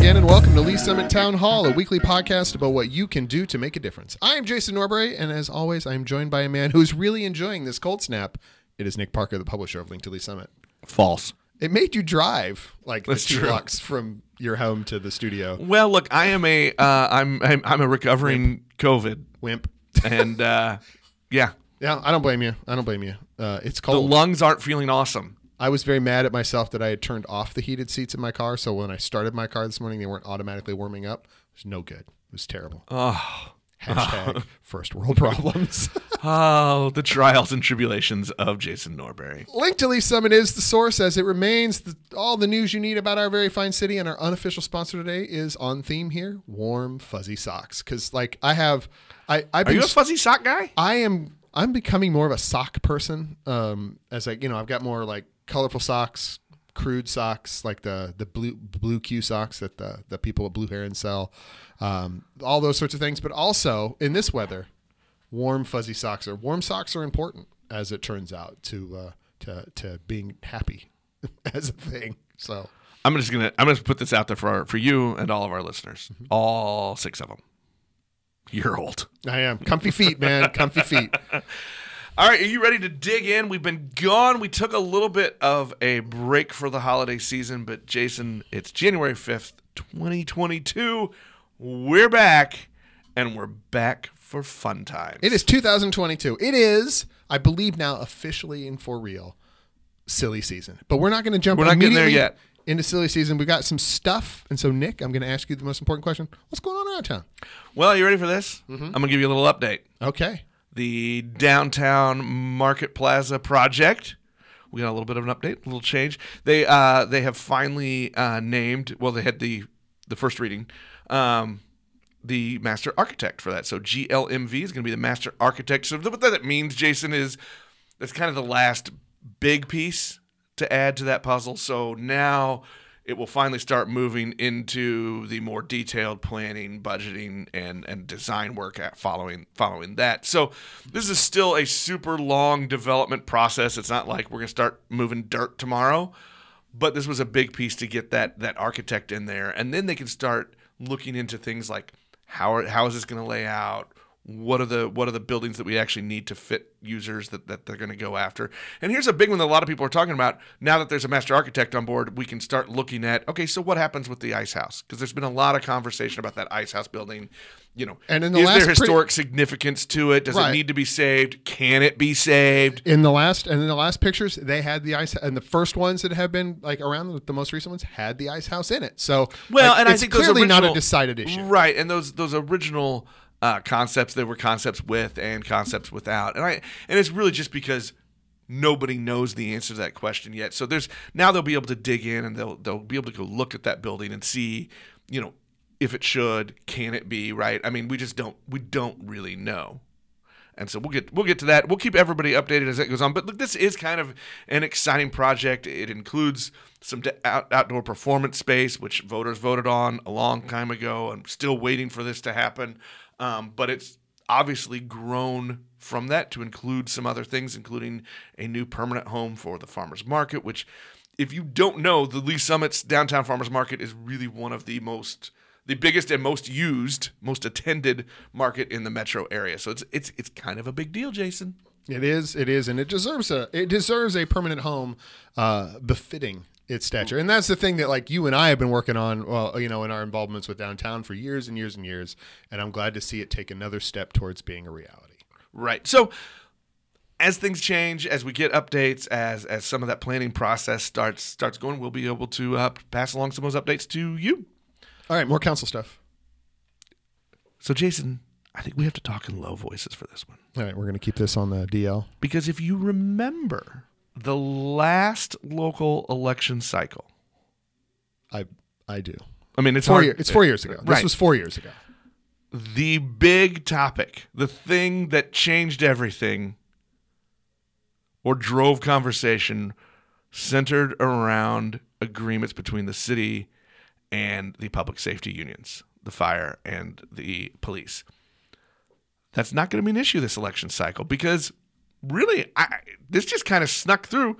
again, and welcome to Lee Summit Town Hall, a weekly podcast about what you can do to make a difference. I am Jason Norbury, and as always, I am joined by a man who's really enjoying this cold snap. It is Nick Parker, the publisher of Link to Lee Summit. False. It made you drive like That's the two true. blocks from your home to the studio. Well, look, I am a uh, I'm, I'm I'm a recovering COVID, Wimp. and uh, yeah, Yeah, I don't blame you. I don't blame you. Uh, it's the cold. lungs aren't feeling awesome. I was very mad at myself that I had turned off the heated seats in my car. So when I started my car this morning, they weren't automatically warming up. It was no good. It was terrible. Oh, Hashtag first world problems. oh, the trials and tribulations of Jason Norbury. Link to Lee Summit is the source as it remains the, all the news you need about our very fine city. And our unofficial sponsor today is on theme here warm, fuzzy socks. Because, like, I have, I, I've Are been you a fuzzy sock guy? I am I'm becoming more of a sock person. Um, as like you know, I've got more like colorful socks, crude socks, like the the blue blue Q socks that the the people at Blue Heron sell, um, all those sorts of things. But also in this weather, warm fuzzy socks are warm socks are important, as it turns out to uh, to to being happy as a thing. So I'm just gonna I'm gonna put this out there for our, for you and all of our listeners, all six of them. You're old. I am comfy feet, man, comfy feet. All right, are you ready to dig in? We've been gone. We took a little bit of a break for the holiday season, but Jason, it's January 5th, 2022. We're back, and we're back for fun times. It is 2022. It is, I believe now, officially and for real, silly season. But we're not going to jump. We're not getting there immediately yet. Into silly season, we got some stuff, and so Nick, I'm going to ask you the most important question: What's going on around town? Well, you ready for this? Mm-hmm. I'm going to give you a little update. Okay, The downtown Market Plaza project. We got a little bit of an update, a little change. They uh, they have finally uh, named. Well, they had the the first reading. Um, the master architect for that. So GLMV is going to be the master architect. So what that means, Jason, is that's kind of the last big piece to add to that puzzle. So now it will finally start moving into the more detailed planning, budgeting, and and design work at following following that. So this is still a super long development process. It's not like we're going to start moving dirt tomorrow, but this was a big piece to get that that architect in there, and then they can start looking into things like how how is this going to lay out what are the what are the buildings that we actually need to fit users that, that they're going to go after and here's a big one that a lot of people are talking about now that there's a master architect on board we can start looking at okay so what happens with the ice house because there's been a lot of conversation about that ice house building you know And in the is last there pre- historic significance to it does Right. it need to be saved can it be saved in the last and in the last pictures, they had the ice, and the first ones that have been like around the most recent ones had the ice house in it. So Well, like, and I it's think clearly not a decided issue. right? And those those original uh, concepts, there were concepts with and concepts without, and I and it's really just because nobody knows the answer to that question yet. So there's now they'll be able to dig in and they'll they'll be able to go look at that building and see, you know, if it should, can it be right? I mean, we just don't we don't really know. And so we'll get we'll get to that. We'll keep everybody updated as it goes on. But look, this is kind of an exciting project. It includes some out, outdoor performance space, which voters voted on a long time ago. I'm still waiting for this to happen, um, but it's obviously grown from that to include some other things, including a new permanent home for the farmers market. Which, if you don't know, the Lee Summit's downtown farmers market is really one of the most the biggest and most used, most attended market in the metro area. So it's it's it's kind of a big deal, Jason. It is, it is, and it deserves a it deserves a permanent home uh, befitting its stature. And that's the thing that like you and I have been working on, well, you know, in our involvements with downtown for years and years and years. And I'm glad to see it take another step towards being a reality. Right. So as things change, as we get updates, as as some of that planning process starts starts going, we'll be able to uh, pass along some of those updates to you. All right, more council stuff. So Jason, I think we have to talk in low voices for this one. All right, we're going to keep this on the DL. Because if you remember the last local election cycle, I I do. I mean, it's Four hard- year, it's four years ago. This Right. was four years ago. the big topic, the thing that changed everything or drove conversation centered around agreements between the city and the public safety unions, the fire and the police. That's not going to be an issue this election cycle because really I, this just kind of snuck through.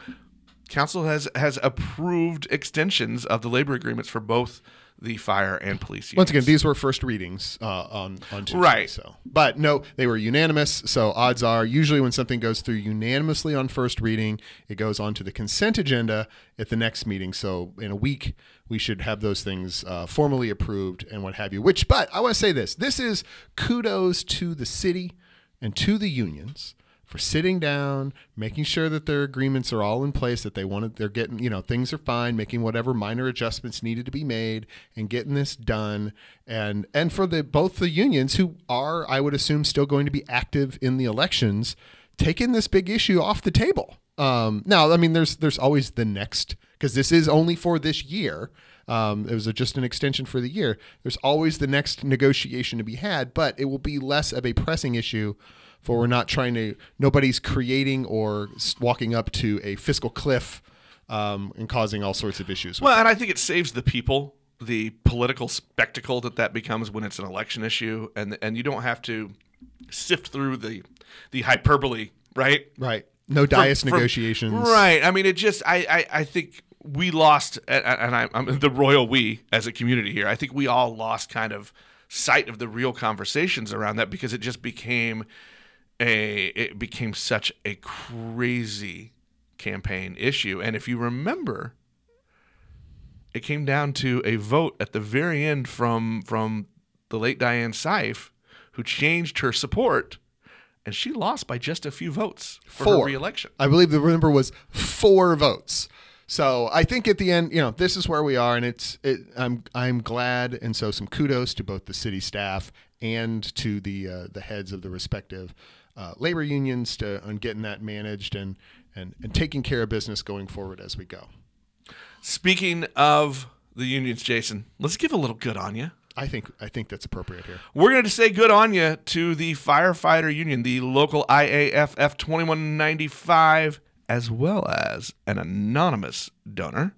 Council has has approved extensions of the labor agreements for both the fire and police. Once again, these were first readings uh, on on Tuesday, Right. So, but no, they were unanimous. So odds are, usually when something goes through unanimously on first reading, it goes on to the consent agenda at the next meeting. So in a week, we should have those things uh, formally approved and what have you. Which, but I want to say this: this is kudos to the city and to the unions for sitting down, making sure that their agreements are all in place, that they wanted, they're getting, you know, things are fine, making whatever minor adjustments needed to be made, and getting this done. And and for the both the unions who are, I would assume, still going to be active in the elections, taking this big issue off the table. Um, now, I mean, there's there's always the next because this is only for this year. Um, it was a, just an extension for the year. There's always the next negotiation to be had, but it will be less of a pressing issue for we're not trying to nobody's creating or walking up to a fiscal cliff um, and causing all sorts of issues. Well, and I think it saves the people the political spectacle that that becomes when it's an election issue, and and you don't have to sift through the the hyperbole, right? right. No dias from- negotiations. Right. I mean, it just I I, I think we lost, and and I, I'm the royal we as a community here. I think we all lost kind of sight of the real conversations around that because it just became a it became such a crazy campaign issue. And if you remember, it came down to a vote at the very end from from the late Diane Seif, who changed her support, and she lost by just a few votes for her Four. reelection. I believe the number was four votes. So I think at the end, you know, this is where we are, and it's it, I'm I'm glad, and so some kudos to both the city staff and to the uh, the heads of the respective uh, labor unions to on getting that managed and and and taking care of business going forward as we go. Speaking of the unions, Jason, let's give a little good on you. I think I think that's appropriate here. We're going to say good on you to the firefighter union, the local IAFF 2195, as well as an anonymous donor.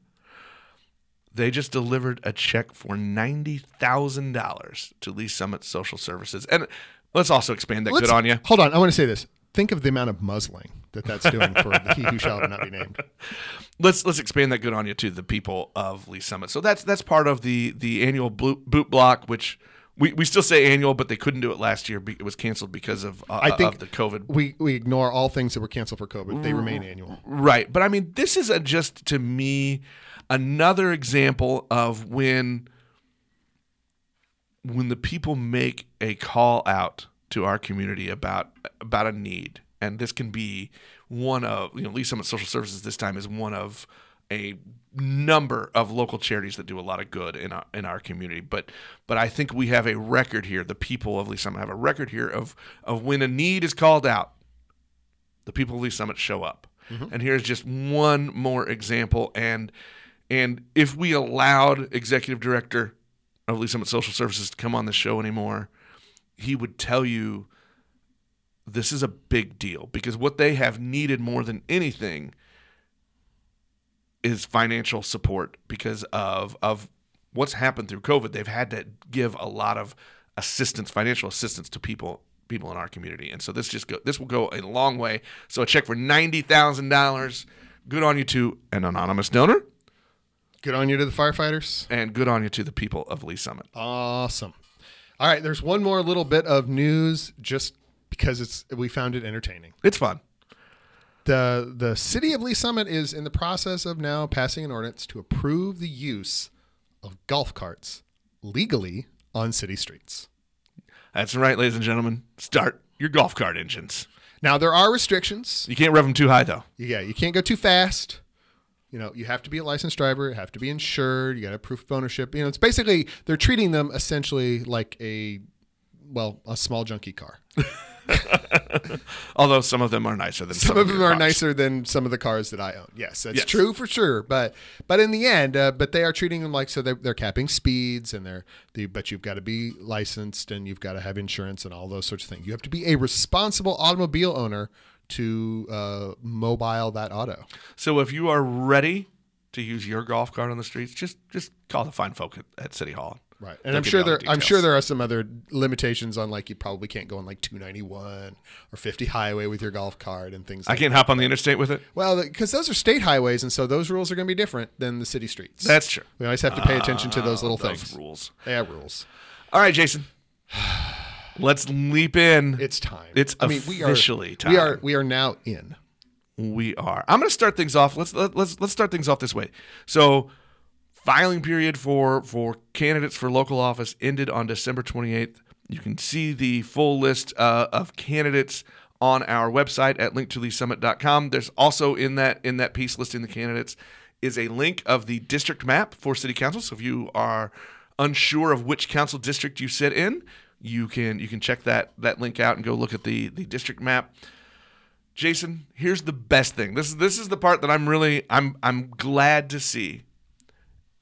They just delivered a check for $90,000 to Lee Summit Social Services. And let's also expand that Let's- good on you. Hold on, I want to say this. Think of the amount of muzzling that that's doing for the he who shall not be named. let's let's expand that good on you to the people of Lee Summit. So that's that's part of the the annual boot, boot block, which we, we still say annual, but they couldn't do it last year. It was canceled because of uh, I think of the COVID. We we ignore all things that were canceled for COVID. They remain annual. Right, but I mean, this is a, just to me another example of when when the people make a call out to our community about about a need, and this can be one of you know Lee Summit Social Services this time is one of a number of local charities that do a lot of good in our in our community. But but I think we have a record here. The people of Lee Summit have a record here of of when a need is called out, the people of Lee Summit show up. Mm-hmm. And here's just one more example. And and if we allowed executive director Lee Summit Social Services to come on the show anymore, he would tell you this is a big deal because what they have needed more than anything is financial support because of of what's happened through COVID. They've had to give a lot of assistance, financial assistance to people people in our community, and so this just go this will go a long way. So a check for ninety thousand dollars. Good on you to an anonymous donor, Good on you to the firefighters. and good on you to the people of Lee Summit. Awesome. All right, there's one more little bit of news just because it's we found it entertaining. It's fun. The the city of Lee Summit is in the process of now passing an ordinance to approve the use of golf carts legally on city streets. That's right, ladies and gentlemen. Start your golf cart engines. Now there are restrictions. You can't rev them too high, though. Yeah, you can't go too fast. You know, you have to be a licensed driver, you have to be insured, you got to proof of ownership. You know, it's basically they're treating them essentially like a well, a small junky car. Although some of them are nicer than some, some of them are cars. nicer than some of the cars that I own. Yes, that's Yes. true for sure. But but in the end, uh, but they are treating them like so they're, they're capping speeds and they're the but you've got to be licensed and you've got to have insurance and all those sorts of things. You have to be a responsible automobile owner to uh, mobile that auto. So if you are ready to use your golf cart on the streets, just just call the fine folk at, at City Hall. Right, and they'll I'm sure there. I'm sure there are some other limitations on like you probably can't go on like 291 or 50 highway with your golf cart and things. Like that. I like can't hop on the interstate with it. Well, because those are state highways, and so those rules are going to be different than the city streets. That's true. we always have to pay attention to those little Those things. rules. They yeah, rules. All right, Jason. Let's leap in. It's time. It's I mean, we are officially time. We are. We are now in. We are. I'm going to start things off. Let's let, let's let's start things off this way. So, filing period for for candidates for local office ended on December 28th. You can see the full list uh, of candidates on our website at linktoleesummit.com. There's also in that in that piece listing the candidates is a link of the district map for city council. So if you are unsure of which council district you sit in, you can you can check that that link out and go look at the the district map. Jason, here's the best thing. This is this is the part that I'm really I'm I'm glad to see.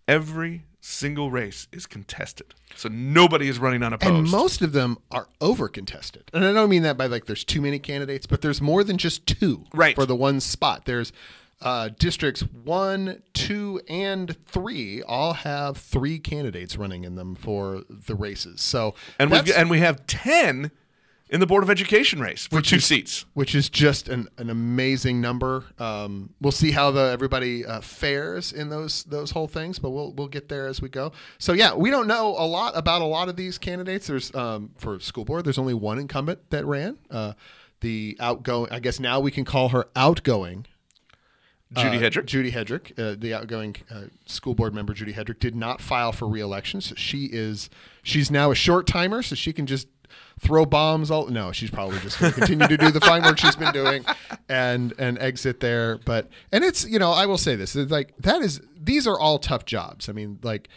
Every single race is contested. So nobody is running unopposed. And most of them are over contested. And I don't mean that by like there's too many candidates, but there's more than just two Right. for the one spot. There's uh, districts one, two, and three all have three candidates running in them for the races. So and we and we have 10 in the board of education race for two is- seats. which is just an, an amazing number. Um, we'll see how the everybody uh, fares in those those whole things, but we'll we'll get there as we go. So yeah, we don't know a lot about a lot of these candidates. There's um, for school board, there's only one incumbent that ran. Uh, the outgoing, I guess now we can call her outgoing. Judy uh, Hedrick. Judy Hedrick, uh, the outgoing uh, school board member, Judy Hedrick, did not file for reelection. So she is she's now a short timer, so she can just throw bombs. All no, she's probably just going to continue to do the fine work she's been doing, and and exit there. But and it's you know I will say this it's like that is these are all tough jobs. I mean like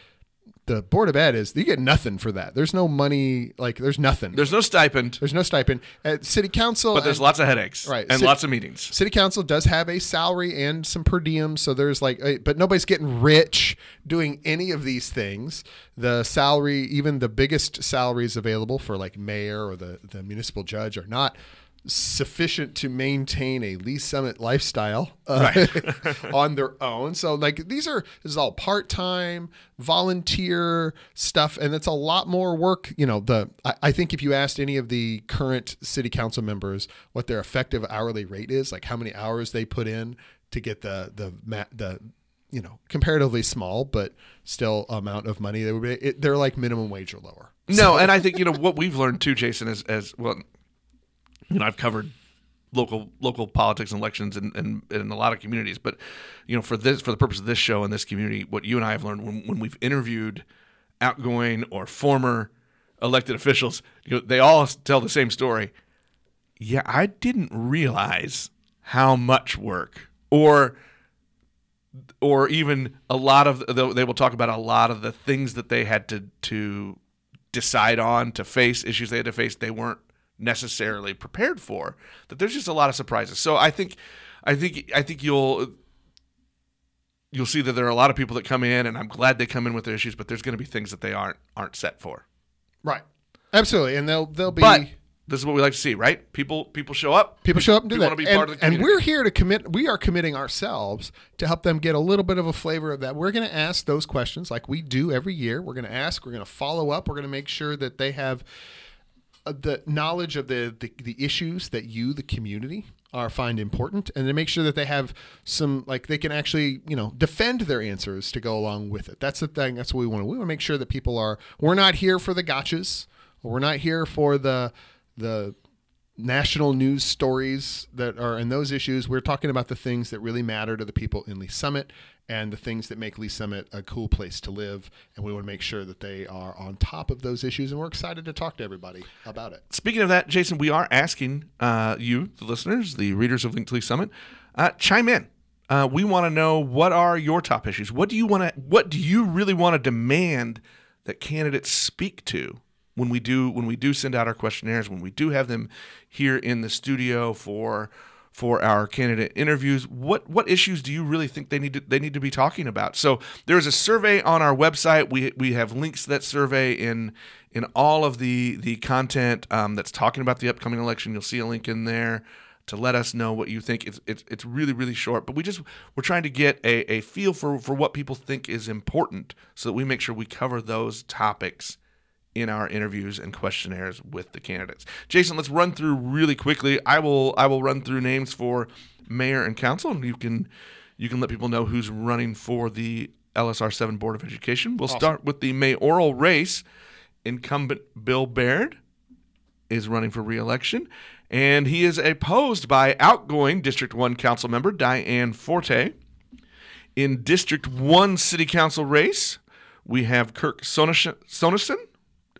the board of ed is you get nothing for that. There's no money like there's nothing. There's no stipend, There's no stipend at city council. but there's and- lots of headaches Right. and Sit- lots of meetings. City council does have a salary and some per diem, so there's like, uh, but nobody's getting rich doing any of these things. The salary, even the biggest salaries available for like mayor or the the municipal judge, are not sufficient to maintain a Lee Summit lifestyle uh, on their own. So like these are this is all part time volunteer stuff, and it's a lot more work. You know, the I, I think if you asked any of the current city council members what their effective hourly rate is, like how many hours they put in to get the the ma- the you know comparatively small but still amount of money they would be, it, they're like minimum wage or lower. No, and I think you know what we've learned too, Jason, is as well. You know, I've covered local local politics and elections in, in, in a lot of communities, but you know, for this for the purpose of this show and this community, what you and I have learned when, when we've interviewed outgoing or former elected officials, you know, they all tell the same story. Yeah, I didn't realize how much work or or even a lot of they will talk about a lot of the things that they had to to decide on to face issues they had to face they weren't necessarily prepared for that there's just a lot of surprises so i think i think i think you'll you'll see that there are a lot of people that come in and i'm glad they come in with their issues but there's going to be things that they aren't aren't set for Right. Absolutely, and they'll they'll be. but this is what we like to see right people people show up People show up and do people that, want to be and, part of the and we're here to commit. We are committing ourselves to help them get a little bit of a flavor of that. We're going to ask those questions like we do every year. We're going to ask. We're going to follow up. We're going to make sure that they have Uh, the knowledge of the, the the issues that you, the community, are find important, and to make sure that they have some like they can actually you know defend their answers to go along with it. That's the thing. That's what we want. We want to make sure that people are. We're not here for the gotchas. We're not here for the the national news stories that are in those issues. We're talking about the things that really matter to the people in Lee Summit and the things that make Lee Summit a cool place to live. And we want to make sure that they are on top of those issues. And we're excited to talk to everybody about it. Speaking of that, Jason, we are asking uh, you, the listeners, the readers of Link to Lee's Summit, uh, chime in. Uh, we want to know what are your top issues. What do you want to? What do you really want to demand that candidates speak to when we do when we do send out our questionnaires? When we do have them here in the studio for for our candidate interviews what what issues do you really think they need to they need to be talking about so there's a survey on our website we we have links to that survey in in all of the the content um, that's talking about the upcoming election you'll see a link in there to let us know what you think. It's it's, it's really really short, but we just we're trying to get a, a feel for for what people think is important, so that we make sure we cover those topics in our interviews and questionnaires with the candidates. Jason, let's run through really quickly. I will I will run through names for mayor and council, and you can you can let people know who's running for the LSR seven Board of Education. We'll Awesome. start with the mayoral race. Incumbent Bill Baird is running for reelection, and he is opposed by outgoing District 1 council member Diane Forte. In District 1 city council race, we have Kirk Sonesson.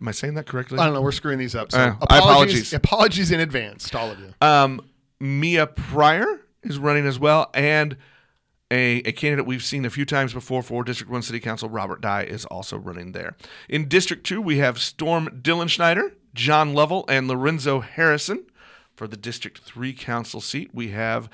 Am I saying that correctly? I don't know. We're screwing these up. So Uh, apologies, apologies. apologies in advance to all of you. Um, Mia Pryor is running as well, and a, a candidate we've seen a few times before for District 1 City Council, Robert Dye, is also running there. In District 2, we have Storm Dillenschneider, John Lovell, and Lorenzo Harrison. For the District 3 Council seat, we have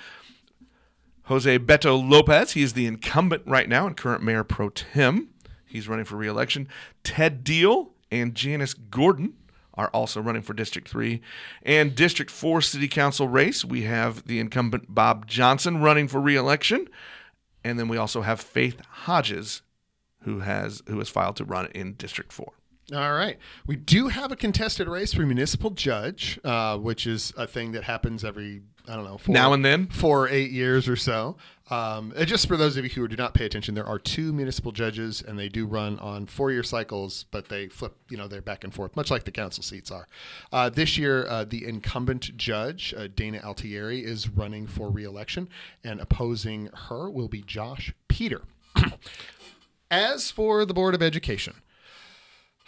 Jose Beto Lopez. He is the incumbent right now and current mayor pro tem. He's running for reelection. Ted Deal and Janice Gordon are also running for District 3. And District 4 City Council race, we have the incumbent Bob Johnson running for reelection. And then we also have Faith Hodges, who has who has filed to run in District 4. All right. We do have a contested race for municipal judge, uh, which is a thing that happens every, I don't know, four, Now and then. four or eight years or so. Um, and just for those of you who do not pay attention, there are two municipal judges, and they do run on four-year cycles, but they flip, you know, they're back and forth, much like the council seats are. Uh, this year, uh, the incumbent judge, uh, Dana Altieri, is running for reelection, and opposing her will be Josh Peter. As for the Board of Education,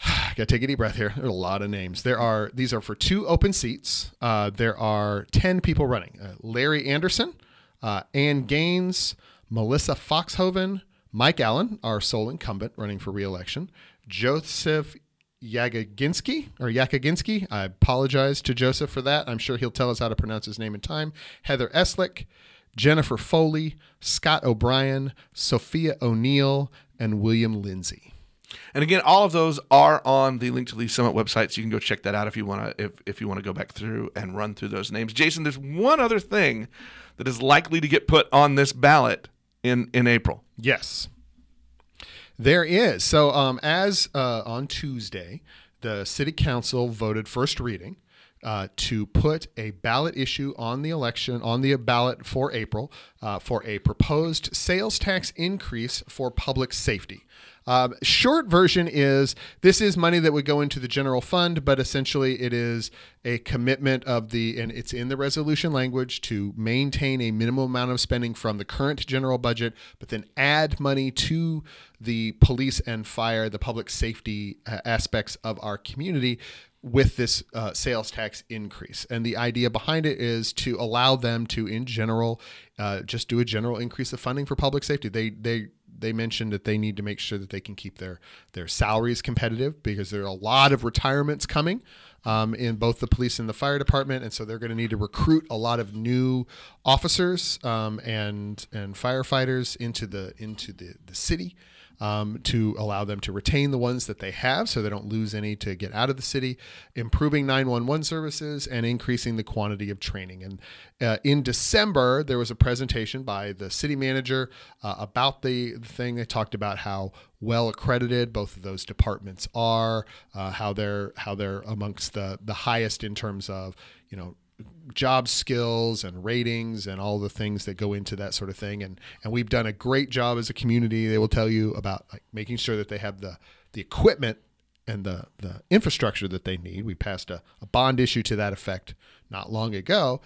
gotta take a deep breath here. There are a lot of names. There are these are for two open seats. Uh, there are ten people running: uh, Larry Anderson, uh, Ann Gaines, Melissa Foxhoven, Mike Allen, our sole incumbent running for reelection, Joseph Yagaginski or Yakaginski. I apologize to Joseph for that. I'm sure he'll tell us how to pronounce his name in time. Heather Eslick, Jennifer Foley, Scott O'Brien, Sophia O'Neill, and William Lindsay. And again, all of those are on the Link to Lee's Summit website, so you can go check that out if you want to if, if you want to go back through and run through those names. Jason, there's one other thing that is likely to get put on this ballot in in April. Yes. There is. So, um, as uh, on Tuesday, the city council voted first reading uh, to put a ballot issue on the election, on the ballot for April, uh, for a proposed sales tax increase for public safety. Um, short version is this is money that would go into the general fund, but essentially it is a commitment of the, and it's in the resolution language to maintain a minimum amount of spending from the current general budget, but then add money to the police and fire, the public safety uh, aspects of our community with this uh, sales tax increase. And the idea behind it is to allow them to, in general, uh, just do a general increase of funding for public safety. They, they, they mentioned that they need to make sure that they can keep their their salaries competitive because there are a lot of retirements coming um, in both the police and the fire department, and so they're going to need to recruit a lot of new officers um, and and firefighters into the into the the city. Um, to allow them to retain the ones that they have so they don't lose any to get out of the city, improving 911 services, and increasing the quantity of training. And uh, in December, there was a presentation by the city manager uh, about the, the thing. They talked about how well accredited both of those departments are, uh, how they're how they're amongst the the highest in terms of you know job skills and ratings and all the things that go into that sort of thing. And and we've done a great job as a community. They will tell you about like making sure that they have the the equipment and the the infrastructure that they need. We passed a, a bond issue to that effect not long ago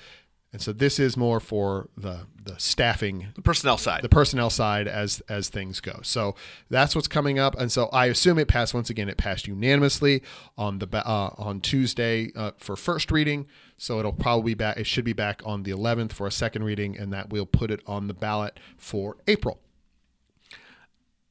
and so this is more for the the staffing The personnel side. the personnel side as as things go. So that's what's coming up, and so I assume it passed once again. It passed unanimously on the uh, on Tuesday uh, for first reading. So it'll probably be back. It should be back on the 11th for a second reading, and that will put it on the ballot for April.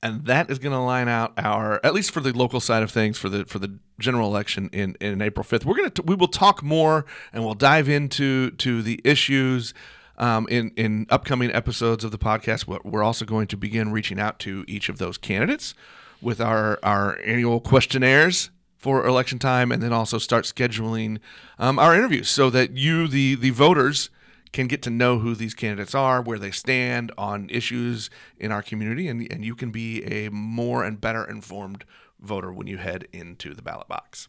And that is going to line out our at least for the local side of things for the for the general election in in April 5th. We're to we will talk more and we'll dive into to the issues um, in in upcoming episodes of the podcast. We're- We're also going to begin reaching out to each of those candidates with our our annual questionnaires for election time, and then also start scheduling um, our interviews so that you the the voters can get to know who these candidates are, where they stand on issues in our community, and, and you can be a more and better informed voter when you head into the ballot box.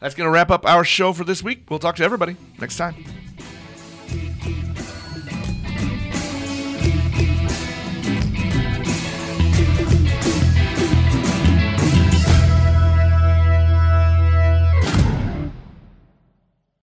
That's going to wrap up our show for this week. We'll talk to everybody next time.